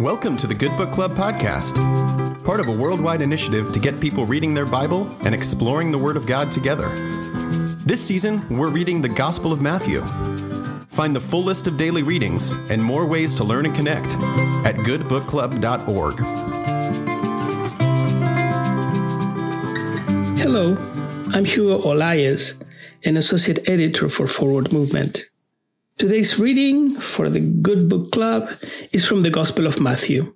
Welcome to the Good Book Club podcast, part of a worldwide initiative to get people reading their Bible and exploring the Word of God together. This season, we're reading the Gospel of Matthew. Find the full list of daily readings and more ways to learn and connect at goodbookclub.org. Hello, I'm Hugo Olaiz, an associate editor for Forward Movement. Today's reading for the Good Book Club is from the Gospel of Matthew,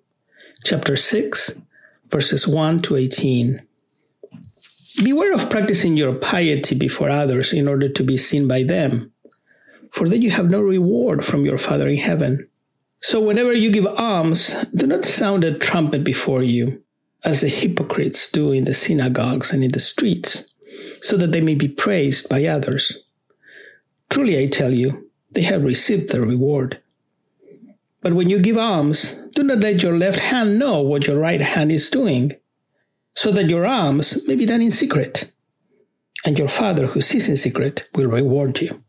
chapter 6, verses 1 to 18. Beware of practicing your piety before others in order to be seen by them, for then you have no reward from your Father in heaven. So whenever you give alms, do not sound a trumpet before you, as the hypocrites do in the synagogues and in the streets, so that they may be praised by others. Truly I tell you, they have received their reward. But when you give alms, do not let your left hand know what your right hand is doing, so that your alms may be done in secret, and your Father who sees in secret will reward you.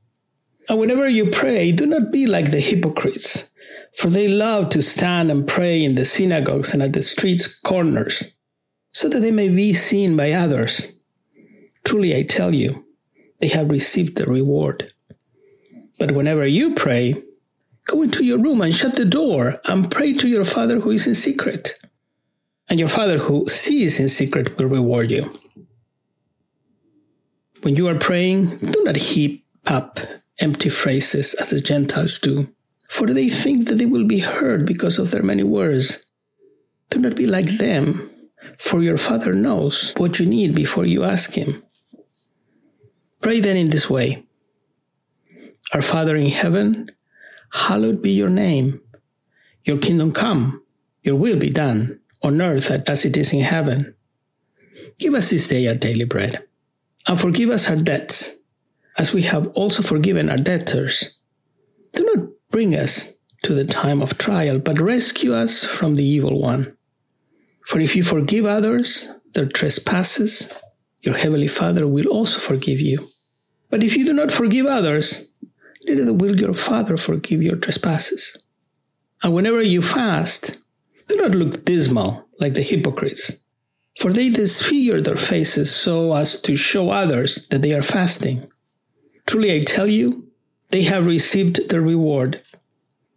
And whenever you pray, do not be like the hypocrites, for they love to stand and pray in the synagogues and at the streets' corners, so that they may be seen by others. Truly I tell you, they have received the reward. But whenever you pray, go into your room and shut the door and pray to your Father who is in secret. And your Father who sees in secret will reward you. When you are praying, do not heap up empty phrases as the Gentiles do, for they think that they will be heard because of their many words. Do not be like them, for your Father knows what you need before you ask Him. Pray then in this way. Our Father in heaven, hallowed be your name. Your kingdom come, your will be done, on earth as it is in heaven. Give us this day our daily bread, and forgive us our debts, as we have also forgiven our debtors. Do not bring us to the time of trial, but rescue us from the evil one. For if you forgive others their trespasses, your heavenly Father will also forgive you. But if you do not forgive others, neither will your Father forgive your trespasses. And whenever you fast, do not look dismal like the hypocrites, for they disfigure their faces so as to show others that they are fasting. Truly I tell you, they have received their reward.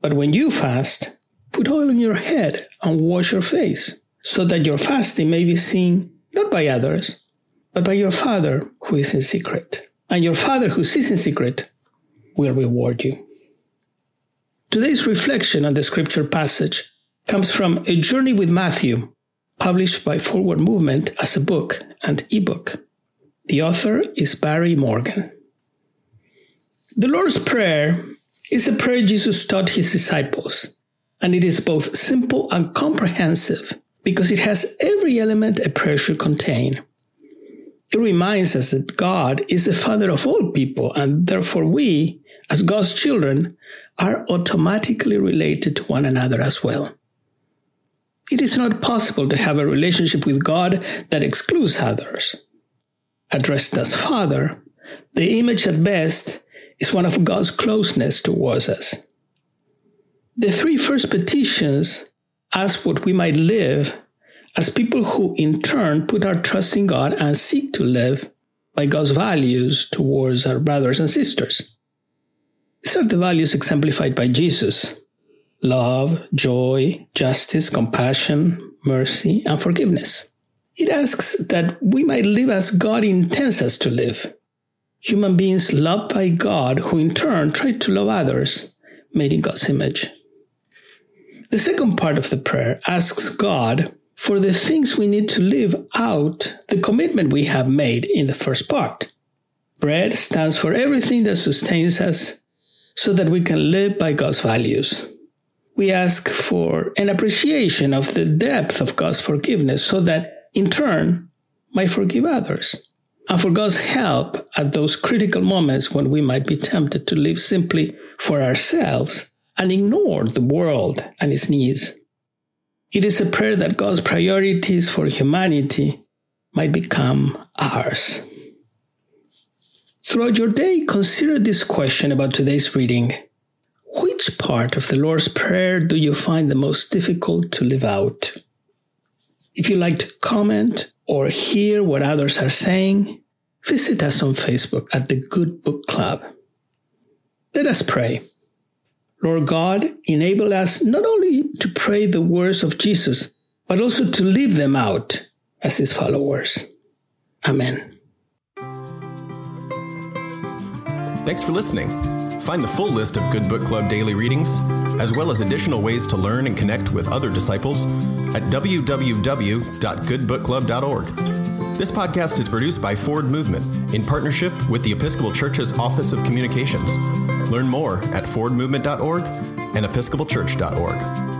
But when you fast, put oil on your head and wash your face, so that your fasting may be seen not by others, but by your Father who is in secret. And your Father who sees in secret will reward you. Today's reflection on the scripture passage comes from A Journey with Matthew, published by Forward Movement as a book and ebook. The author is Barry Morgan. The Lord's Prayer is a prayer Jesus taught his disciples, and it is both simple and comprehensive because it has every element a prayer should contain. It reminds us that God is the Father of all people, and therefore we, as God's children, are automatically related to one another as well. It is not possible to have a relationship with God that excludes others. Addressed as Father, the image at best is one of God's closeness towards us. The three first petitions ask what we might live as people who in turn put our trust in God and seek to live by God's values towards our brothers and sisters. These are the values exemplified by Jesus love, joy, justice, compassion, mercy, and forgiveness. It asks that we might live as God intends us to live. Human beings loved by God, who in turn try to love others, made in God's image. The second part of the prayer asks God for the things we need to live out the commitment we have made in the first part. Bread stands for everything that sustains us so that we can live by God's values. We ask for an appreciation of the depth of God's forgiveness so that, in turn, might forgive others. And for God's help at those critical moments when we might be tempted to live simply for ourselves and ignore the world and its needs. It is a prayer that God's priorities for humanity might become ours. Throughout your day, consider this question about today's reading. Which part of the Lord's Prayer do you find the most difficult to live out? If you like to comment or hear what others are saying, visit us on Facebook at the Good Book Club. Let us pray. Lord God, enable us not only to pray the words of Jesus, but also to live them out as his followers. Amen. Thanks for listening. Find the full list of Good Book Club daily readings, as well as additional ways to learn and connect with other disciples, at www.goodbookclub.org. This podcast is produced by Forward Movement in partnership with the Episcopal Church's Office of Communications. Learn more at forwardmovement.org and episcopalchurch.org.